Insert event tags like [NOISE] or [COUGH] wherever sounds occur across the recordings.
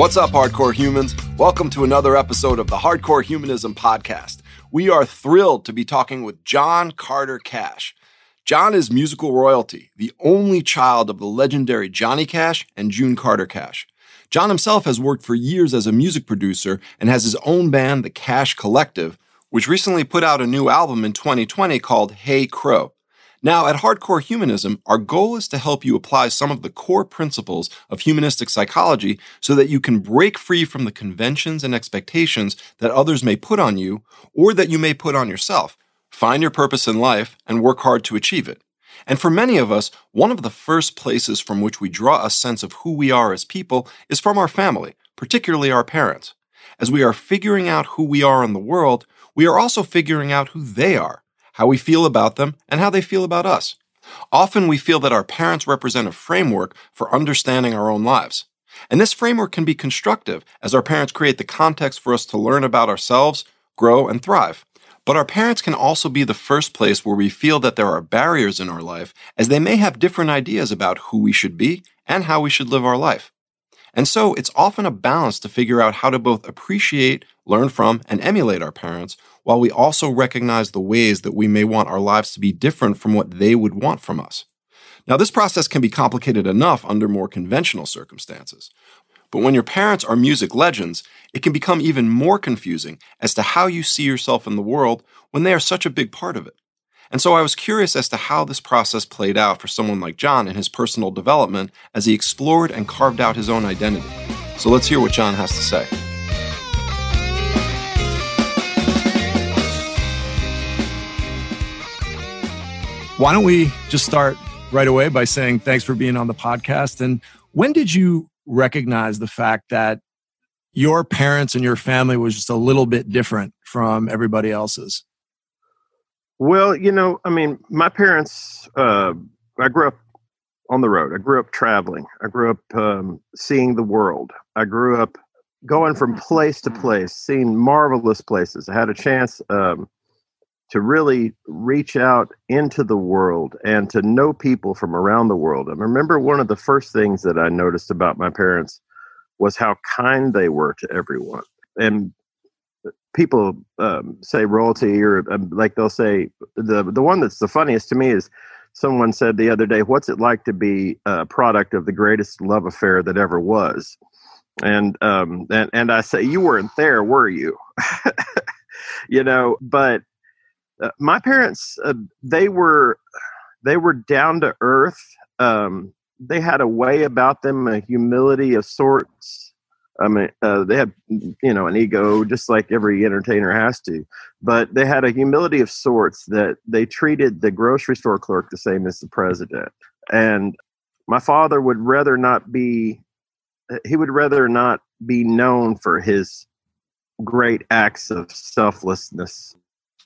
What's up, hardcore humans? Welcome to another episode of the Hardcore Humanism Podcast. We are thrilled to be talking with John Carter Cash. John is musical royalty, the only child of the legendary Johnny Cash and June Carter Cash. John himself has worked for years as a music producer and has his own band, the Cash Collective, which recently put out a new album in 2020 called Hey Crow. Now, at Hardcore Humanism, our goal is to help you apply some of the core principles of humanistic psychology so that you can break free from the conventions and expectations that others may put on you or that you may put on yourself. Find your purpose in life and work hard to achieve it. And for many of us, one of the first places from which we draw a sense of who we are as people is from our family, particularly our parents. As we are figuring out who we are in the world, we are also figuring out who they are how we feel about them, and how they feel about us. Often we feel that our parents represent a framework for understanding our own lives. And this framework can be constructive as our parents create the context for us to learn about ourselves, grow, and thrive. But our parents can also be the first place where we feel that there are barriers in our life as they may have different ideas about who we should be and how we should live our life. And so it's often a balance to figure out how to both appreciate, learn from, and emulate our parents while we also recognize the ways that we may want our lives to be different from what they would want from us. Now, this process can be complicated enough under more conventional circumstances. But when your parents are music legends, it can become even more confusing as to how you see yourself in the world when they are such a big part of it. And so I was curious as to how this process played out for someone like John in his personal development as he explored and carved out his own identity. So let's hear what John has to say. Why don't we just start right away by saying thanks for being on the podcast? And when did you recognize the fact that your parents and your family was just a little bit different from everybody else's? Well, you know, I mean, my parents, uh, I grew up on the road. I grew up traveling. I grew up um, seeing the world. I grew up going from place to place, seeing marvelous places. I had a chance um, to really reach out into the world and to know people from around the world. I remember one of the first things that I noticed about my parents was how kind they were to everyone. And people um, say royalty, or um, like they'll say the the one that's the funniest to me is someone said the other day, "What's it like to be a product of the greatest love affair that ever was?" And um, and and I say, "You weren't there, were you?" [LAUGHS] you know, but uh, my parents uh, they were they were down to earth. Um, they had a way about them a humility of sorts. I mean uh, they had you know an ego just like every entertainer has to. But they had a humility of sorts that they treated the grocery store clerk the same as the president. And my father would rather not be he would rather not be known for his great acts of selflessness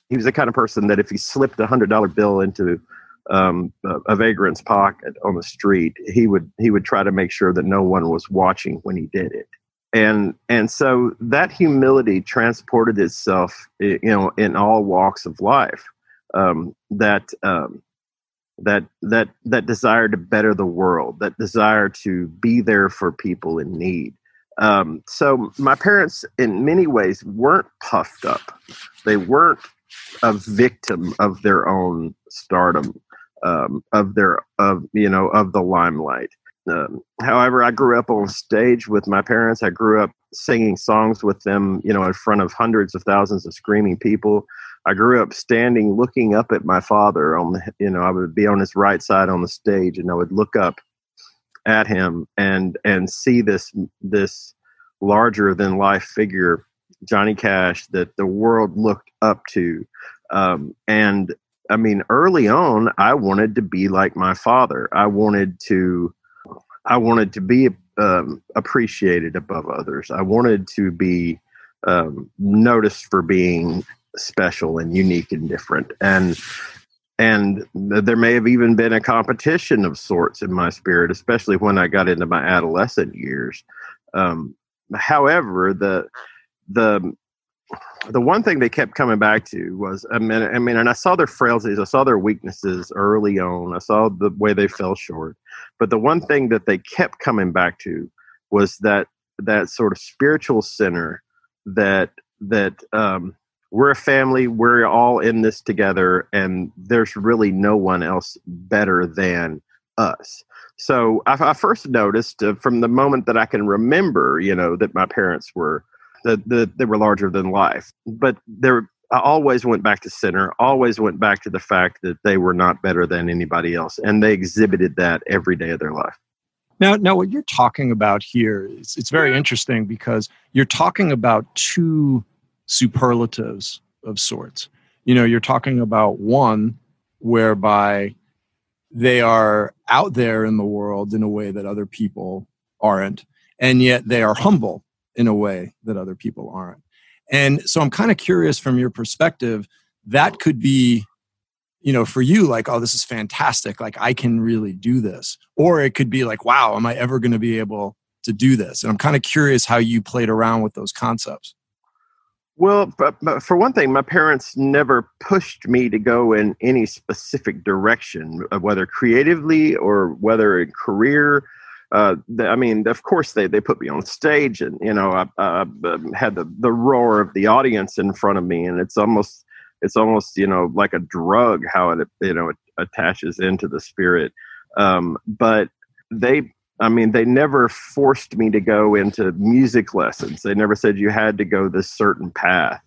he was the kind of person that if he slipped a hundred dollar bill into um, a, vagrant's pocket on the street, he would he would try to make sure that no one was watching when he did it. And and so that humility transported itself, you know, in all walks of life. Um, that um, that that that desire to better the world, that desire to be there for people in need. Um, so my parents, in many ways, weren't puffed up. They weren't a victim of their own stardom, um, of their of you know of the limelight. Um, however, I grew up on stage with my parents. I grew up singing songs with them, you know, in front of hundreds of thousands of screaming people. I grew up standing, looking up at my father. On the, you know, I would be on his right side on the stage, and I would look up at him and and see this this larger than life figure Johnny Cash that the world looked up to. Um, and I mean, early on, I wanted to be like my father. I wanted to, I wanted to be um, appreciated above others. I wanted to be um, noticed for being special and unique and different. And and there may have even been a competition of sorts in my spirit, especially when I got into my adolescent years. Um, however, the the the one thing they kept coming back to was I mean, I mean, and I saw their frailties, I saw their weaknesses early on, I saw the way they fell short. But the one thing that they kept coming back to was that that sort of spiritual center that that um, we're a family, we're all in this together, and there's really no one else better than us. So I, I first noticed uh, from the moment that I can remember, you know, that my parents were that the, they were larger than life, but there I always went back to center, always went back to the fact that they were not better than anybody else. And they exhibited that every day of their life. Now, now what you're talking about here is it's very interesting because you're talking about two superlatives of sorts. You know, you're talking about one whereby they are out there in the world in a way that other people aren't, and yet they are humble in a way that other people aren't. And so I'm kind of curious from your perspective, that could be, you know, for you, like, oh, this is fantastic. Like, I can really do this. Or it could be like, wow, am I ever going to be able to do this? And I'm kind of curious how you played around with those concepts. Well, but, but for one thing, my parents never pushed me to go in any specific direction, uh, whether creatively or whether in career uh, I mean, of course, they, they put me on stage, and you know, I, I, um, had the, the roar of the audience in front of me, and it's almost it's almost you know like a drug how it you know it attaches into the spirit. Um, but they, I mean, they never forced me to go into music lessons. They never said you had to go this certain path.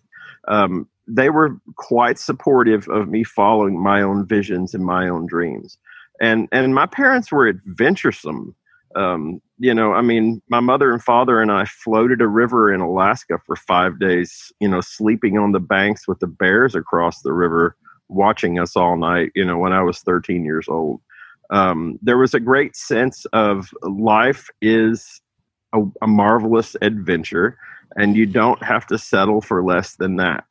Um, they were quite supportive of me following my own visions and my own dreams. And and my parents were adventuresome um, you know, I mean, my mother and father and I floated a river in Alaska for five days, you know, sleeping on the banks with the bears across the river, watching us all night, you know, when I was 13 years old. Um, there was a great sense of life is a, a marvelous adventure, and you don't have to settle for less than that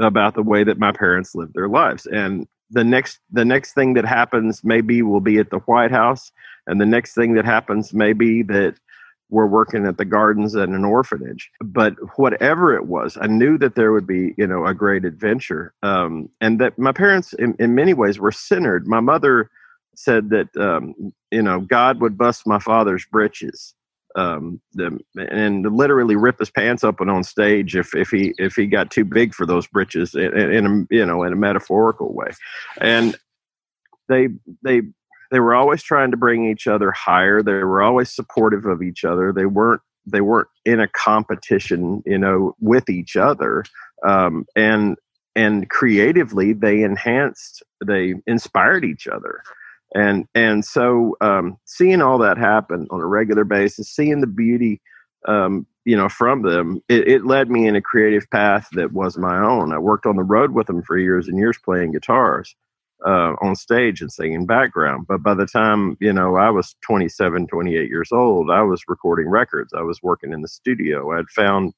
about the way that my parents lived their lives. And the next the next thing that happens maybe will be at the White House, and the next thing that happens may be that we're working at the gardens at an orphanage. But whatever it was, I knew that there would be you know a great adventure, um, and that my parents in, in many ways were centered. My mother said that um, you know God would bust my father's britches um, the, and literally rip his pants open on stage if, if he if he got too big for those britches in, in a you know in a metaphorical way, and they they they were always trying to bring each other higher. They were always supportive of each other. They weren't they weren't in a competition you know with each other, um, and and creatively they enhanced they inspired each other and and so um, seeing all that happen on a regular basis, seeing the beauty, um, you know, from them, it, it, led me in a creative path that was my own. I worked on the road with them for years and years, playing guitars uh, on stage and singing background. But by the time you know I was 27, 28 years old, I was recording records. I was working in the studio. I had found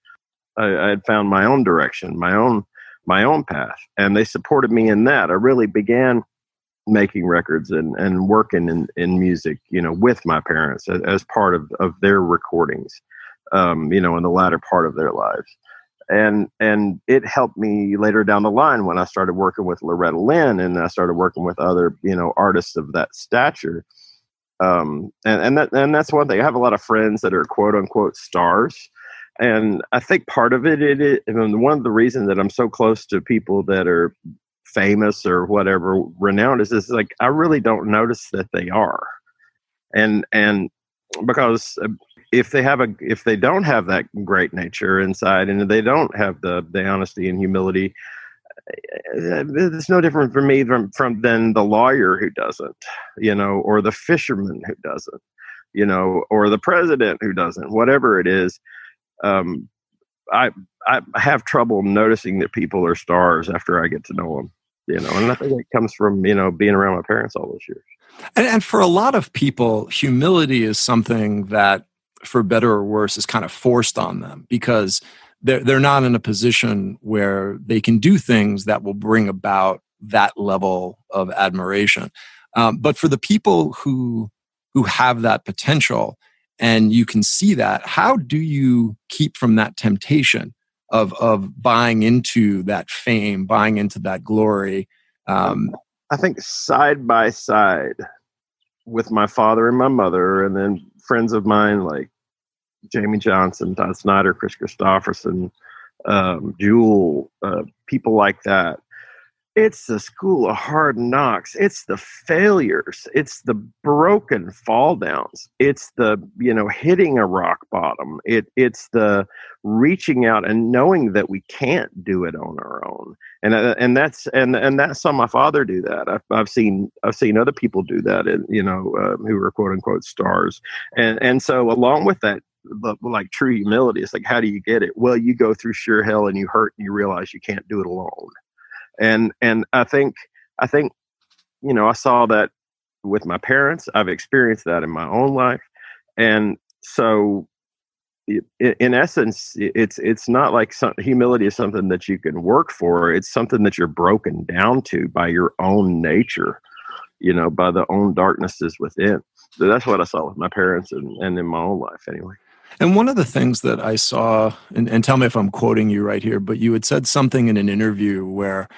I, I had found my own direction, my own my own path, and they supported me in that. I really began making records and, and working in, in music, you know, with my parents as, as part of, of their recordings, um, you know, in the latter part of their lives. And and it helped me later down the line when I started working with Loretta Lynn and I started working with other, you know, artists of that stature. Um, and, and that and that's one thing. I have a lot of friends that are quote unquote stars. And I think part of it, it, it and one of the reasons that I'm so close to people that are famous or whatever renowned is it's like I really don't notice that they are, and and because uh, if they have a if they don't have that great nature inside and they don't have the the honesty and humility uh, it's no different for me from, from than the lawyer who doesn't you know or the fisherman who doesn't you know or the president who doesn't whatever it is um, I I have trouble noticing that people are stars after I get to know them you know, and I think it comes from, you know, being around my parents all those years. And, and for a lot of people, humility is something that, for better or worse, is kind of forced on them because they're, they're not in a position where they can do things that will bring about that level of admiration. Um, but for the people who who have that potential and you can see that, how do you keep from that temptation of of buying into that fame, buying into that glory. Um, I think side by side with my father and my mother, and then friends of mine like Jamey Johnson, Todd Snider, Kris Kristofferson, um, Jewel, uh, people like that. It's the school of hard knocks. It's the failures. It's the broken fall downs. It's the you know hitting a rock bottom. It it's the reaching out and knowing that we can't do it on our own. And uh, and that's and and that's saw my father do that. I've, I've seen I've seen other people do that. And you know uh, who were quote unquote stars. And and so along with that the, like true humility. It's like, how do you get it? Well, you go through sheer hell and you hurt and you realize you can't do it alone. And and I think I think you know I saw that with my parents. I've experienced that in my own life, and so in essence, it's it's not like some, humility is something that you can work for. It's something that you're broken down to by your own nature, you know, by the own darknesses within. So that's what I saw with my parents and, and in my own life, anyway. And one of the things that I saw, and, and tell me if I'm quoting you right here, but you had said something in an interview where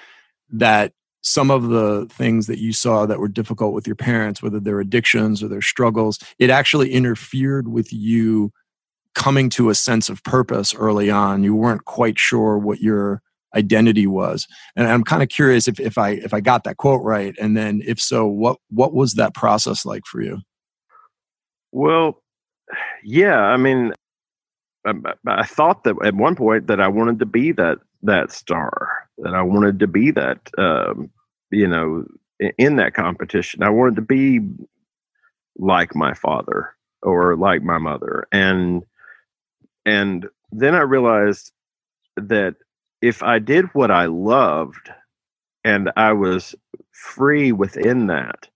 that some of the things that you saw that were difficult with your parents, whether their addictions or their struggles, it actually interfered with you coming to a sense of purpose early on. You weren't quite sure what your identity was. And I'm kind of curious if, if I if I got that quote right. And then if so, what what was that process like for you? Well, yeah, I mean, I, I, thought that at one point that I wanted to be that that star, that I wanted to be that, um, you know, in, in that competition. I wanted to be like my father or like my mother, and and then I realized that if I did what I loved and I was free within that,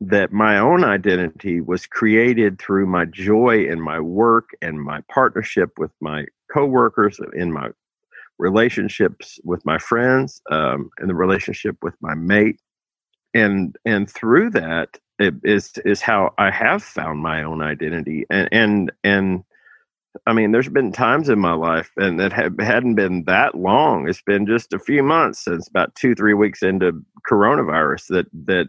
that my own identity was created through my joy in my work and my partnership with my coworkers in my relationships with my friends um, and the relationship with my mate and and through that it is is how i have found my own identity and and and I mean, there's been times in my life, and it have, hadn't been that long. It's been just a few months since about two, three weeks into coronavirus that that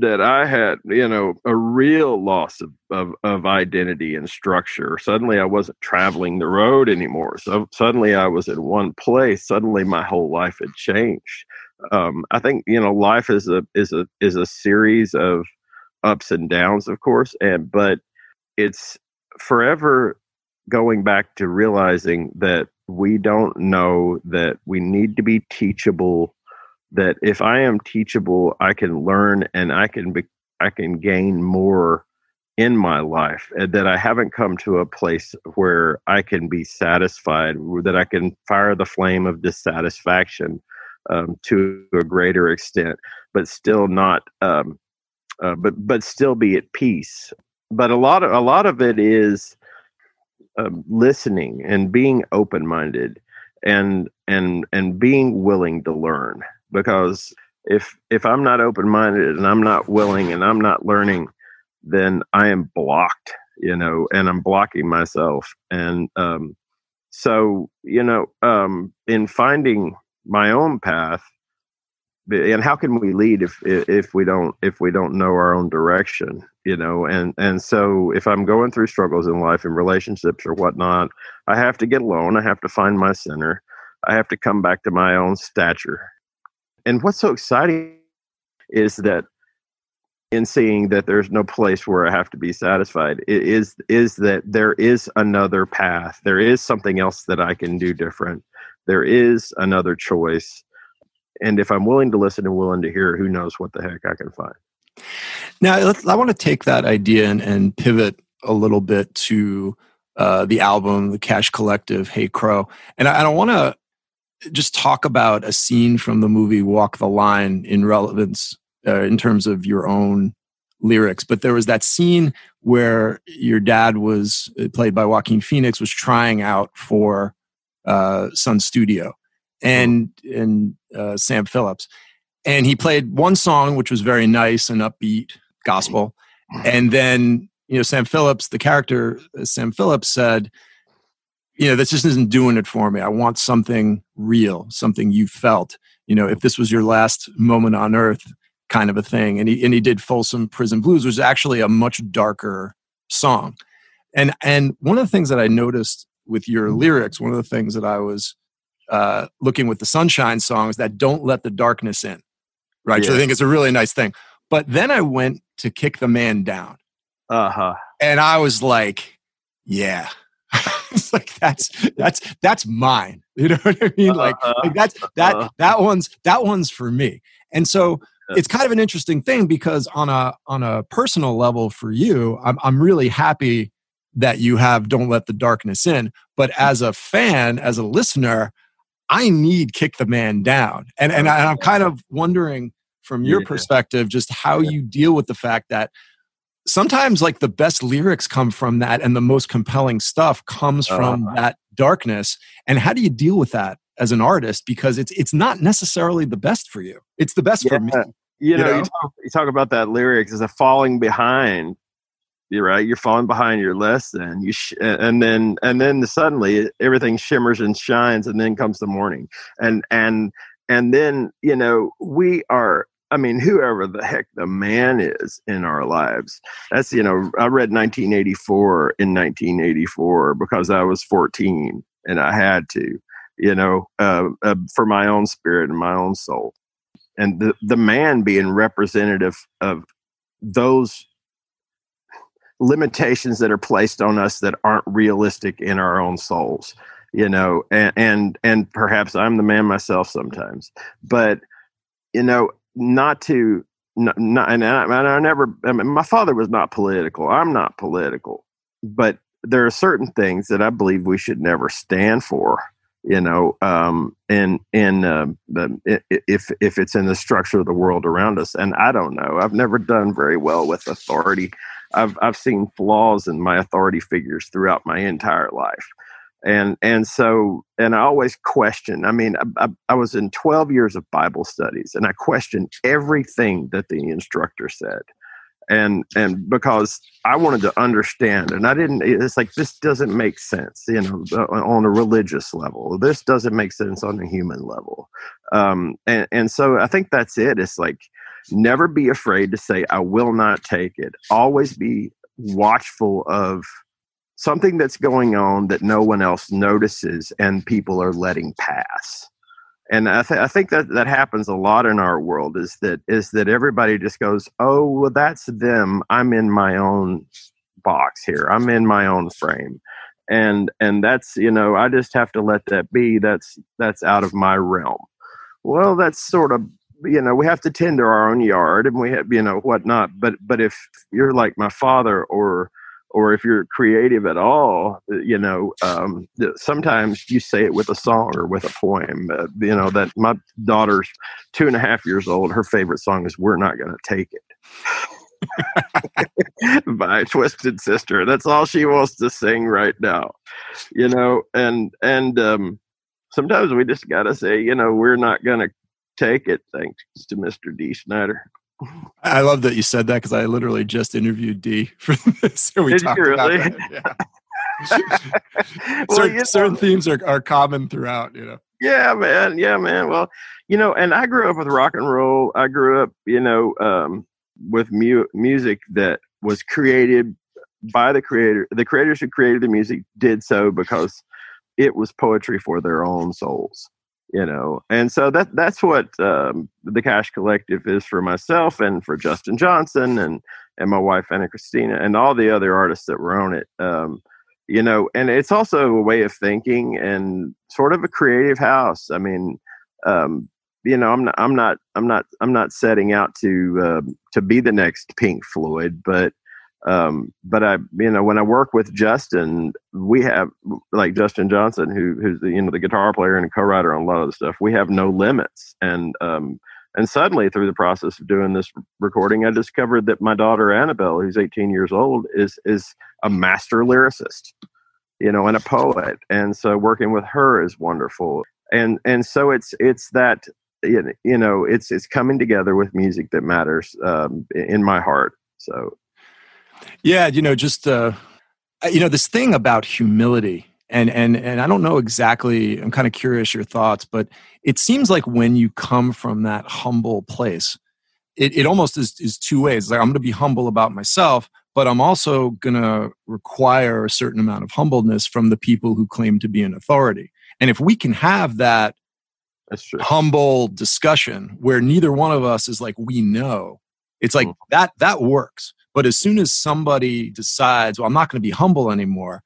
that I had, you know, a real loss of, of, of identity and structure. Suddenly I wasn't traveling the road anymore. So suddenly I was in one place. Suddenly my whole life had changed. Um, I think, you know, life is a is a is a series of ups and downs, of course, and but it's forever going back to realizing that we don't know that we need to be teachable that if i am teachable i can learn and i can be i can gain more in my life and that i haven't come to a place where i can be satisfied that i can fire the flame of dissatisfaction um, to a greater extent but still not um, uh, but but still be at peace. But a lot of a lot of it is um, listening and being open minded and and and being willing to learn because if if I'm not open minded and I'm not willing and I'm not learning then I am blocked you know and I'm blocking myself. And um so you know um in finding my own path and how can we lead if if we don't if we don't know our own direction you know? And and so if i'm going through struggles in life and relationships or whatnot i have to get alone. I have to find my center. I have to come back to my own stature and what's so exciting is that in seeing that there's no place where i have to be satisfied it is is that there is another path. There is something else that i can do different. There is another choice. And if I'm willing to listen and willing to hear, who knows what the heck I can find. Now, I want to take that idea and, and pivot a little bit to uh, the album, the Cash Collective, Hey Crow, and I, I don't want to just talk about a scene from the movie Walk the Line in relevance uh, in terms of your own lyrics. But there was that scene where your dad was uh, played by Joaquin Phoenix was trying out for uh, Sun Studio, and and uh, Sam Phillips, and he played one song which was very nice and upbeat gospel, and then you know Sam Phillips, the character uh, Sam Phillips said, you know this just isn't doing it for me. I want something real, something you felt. You know, if this was your last moment on earth, kind of a thing. And he and he did Folsom Prison Blues, which is actually a much darker song. and and one of the things that I noticed with your Mm-hmm. lyrics, one of the things that I was uh, looking with the Sunshine songs that don't let the darkness in, right? So I think it's a really nice thing. But then I went to kick the man down, Uh huh. and I was like, yeah. [LAUGHS] it's [LAUGHS] like that's that's that's mine. [LAUGHS] You know what I mean? Like, Uh-huh. like that's that Uh-huh. that one's that one's for me. And so it's kind of an interesting thing because on a on a personal level for you, I'm I'm really happy that you have don't let the darkness in. But as a fan, as a listener, I need kick the man down. And and, I, and I'm kind of wondering from your Yeah. perspective just how you deal with the fact that sometimes like the best lyrics come from that and the most compelling stuff comes from Uh-huh. that darkness and how do you deal with that as an artist because it's it's not necessarily the best for you it's the best for me Yeah. You know, know? You, talk, you talk about that lyrics as a falling behind. You're right. You're falling behind your lesson. You sh- and then and then suddenly everything shimmers and shines, and then comes the morning, and and and then you know we are. I mean, whoever the heck the man is in our lives. That's you know. I read 1984 in 1984 because I was 14 and I had to. You know, uh, uh, for my own spirit and my own soul and the, the man being representative of those limitations that are placed on us that aren't realistic in our own souls you know and and, and perhaps i'm the man myself sometimes but you know not to not, not and, I, and I never I mean, my father was not political. I'm not political. But there are certain things that i believe we should never stand for you know um um, the, i- if if it's in the structure of the world around us. And i don't know. I've never done very well with authority. I've i've seen flaws in my authority figures throughout my entire life and and so and i always question i mean I, I, I was in 12 years of bible studies and i questioned everything that the instructor said. And and because i wanted to understand and i didn't it's like this doesn't make sense you know on a religious level. This doesn't make sense on a human level. Um and and so i think that's it. It's like never be afraid to say i will not take it. Always be watchful of something that's going on that no one else notices and people are letting pass. And I, th- I think that that happens a lot in our world is that is that everybody just goes oh well that's them. I'm in my own box here. I'm in my own frame. And and that's you know i just have to let that be. That's that's out of my realm. Well that's sort of you know we have to tend to our own yard and we have you know whatnot. But but if you're like my father or or if you're creative at all, uh, you know, um, sometimes you say it with a song or with a poem. Uh, you know, that my daughter's two and a half years old. Her favorite song is "We're Not Gonna Take It" [LAUGHS] by Twisted Sister. That's all she wants to sing right now. You know, and and um, sometimes we just gotta say, you know, we're not gonna take it. Thanks to Mr. Dee Snider. I love that you said that because i literally just interviewed Dee for [LAUGHS] this so we Did you talked about really? that. Yeah. [LAUGHS] Well, certain, you know- certain themes are, are common throughout you know Yeah, man. Yeah, man. Well, you know, and I grew up with rock and roll. I grew up, you know, um, with mu- music that was created by the creator. The creators who created the music did so because it was poetry for their own souls, you know. And so that that's what um, the Cash Collective is for myself and for Justin Johnson and and my wife Ana Cristina and all the other artists that were on it. Um, you know and it's also a way of thinking and sort of a creative house i mean um you know i'm not i'm not i'm not i'm not setting out to um to be the next pink floyd but um but i you know when i work with justin we have like justin johnson who who's the you know the guitar player and co-writer on a lot of the stuff we have no limits. And um and suddenly through the process of doing this recording i discovered that my daughter annabelle who's 18 years old is is a master lyricist you know and a poet. And so working with her is wonderful. And and so it's it's that you know it's it's coming together with music that matters um, in my heart. So Yeah, you know, just uh, you know, this thing about humility, and and and I don't know exactly. I'm kind of curious your thoughts, but it seems like when you come from that humble place, it, it almost is is two ways. Like I'm going to be humble about myself, but I'm also going to require a certain amount of humbleness from the people who claim to be an authority. And if we can have that humble discussion where neither one of us is like, we know, it's like mm-hmm. that, that works. But as soon as somebody decides, well, I'm not going to be humble anymore,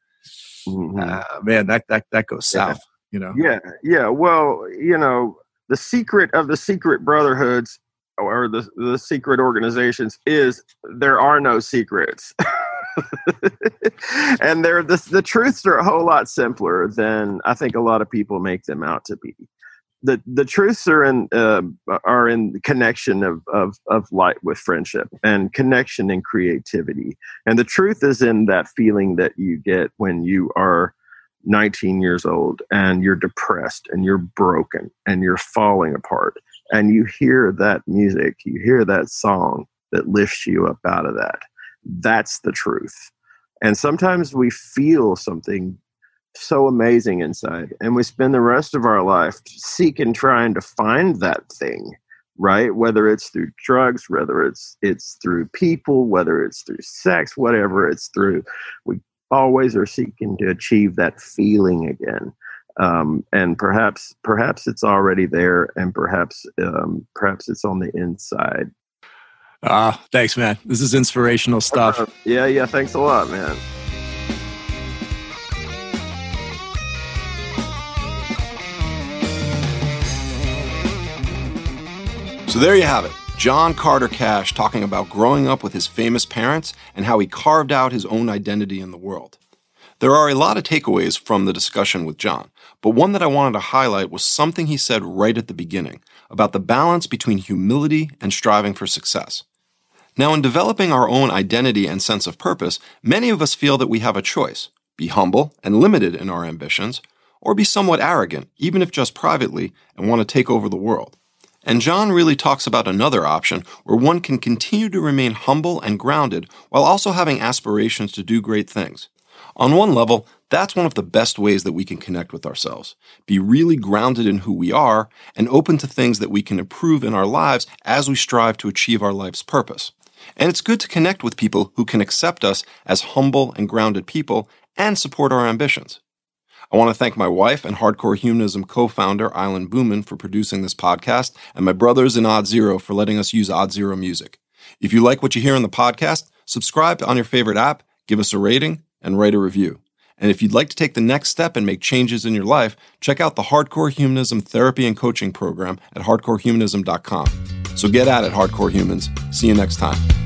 mm-hmm. uh, man, that, that, that goes south, yeah. you know? Yeah. Yeah. Well, you know, the secret of the secret brotherhoods or the, the secret organizations is there are no secrets. [LAUGHS] and they're the, the truths are a whole lot simpler than I think a lot of people make them out to be. The the truths are in uh, are in connection of, of of light with friendship and connection and creativity. And the truth is in that feeling that you get when you are 19 years old and you're depressed and you're broken and you're falling apart and you hear that music, you hear that song that lifts you up out of that. That's the truth. And sometimes we feel something so amazing inside, and we spend the rest of our life seeking, trying to find that thing, right? Whether it's through drugs, whether it's it's through people, whether it's through sex, whatever it's through, we always are seeking to achieve that feeling again um, and perhaps perhaps it's already there, and perhaps um, perhaps it's on the inside. Ah, thanks, man. This is inspirational stuff. Uh, yeah, yeah. Thanks a lot, man. So there you have it. John Carter Cash talking about growing up with his famous parents and how he carved out his own identity in the world. There are a lot of takeaways from the discussion with John, but one that I wanted to highlight was something he said right at the beginning about the balance between humility and striving for success. Now, in developing our own identity and sense of purpose, many of us feel that we have a choice be humble and limited in our ambitions, or be somewhat arrogant, even if just privately, and want to take over the world. And John really talks about another option where one can continue to remain humble and grounded while also having aspirations to do great things. On one level, that's one of the best ways that we can connect with ourselves. Be really grounded in who we are and open to things that we can improve in our lives as we strive to achieve our life's purpose. And it's good to connect with people who can accept us as humble and grounded people and support our ambitions. I want to thank my wife and Hardcore Humanism co founder, Island Booman, for producing this podcast, and my brothers in Odd Zero for letting us use Odd Zero music. If you like what you hear on the podcast, subscribe on your favorite app, give us a rating, and write a review. And if you'd like to take the next step and make changes in your life, check out the Hardcore Humanism Therapy and Coaching Program at hardcorehumanism.com. So get at it, Hardcore Humans. See you next time.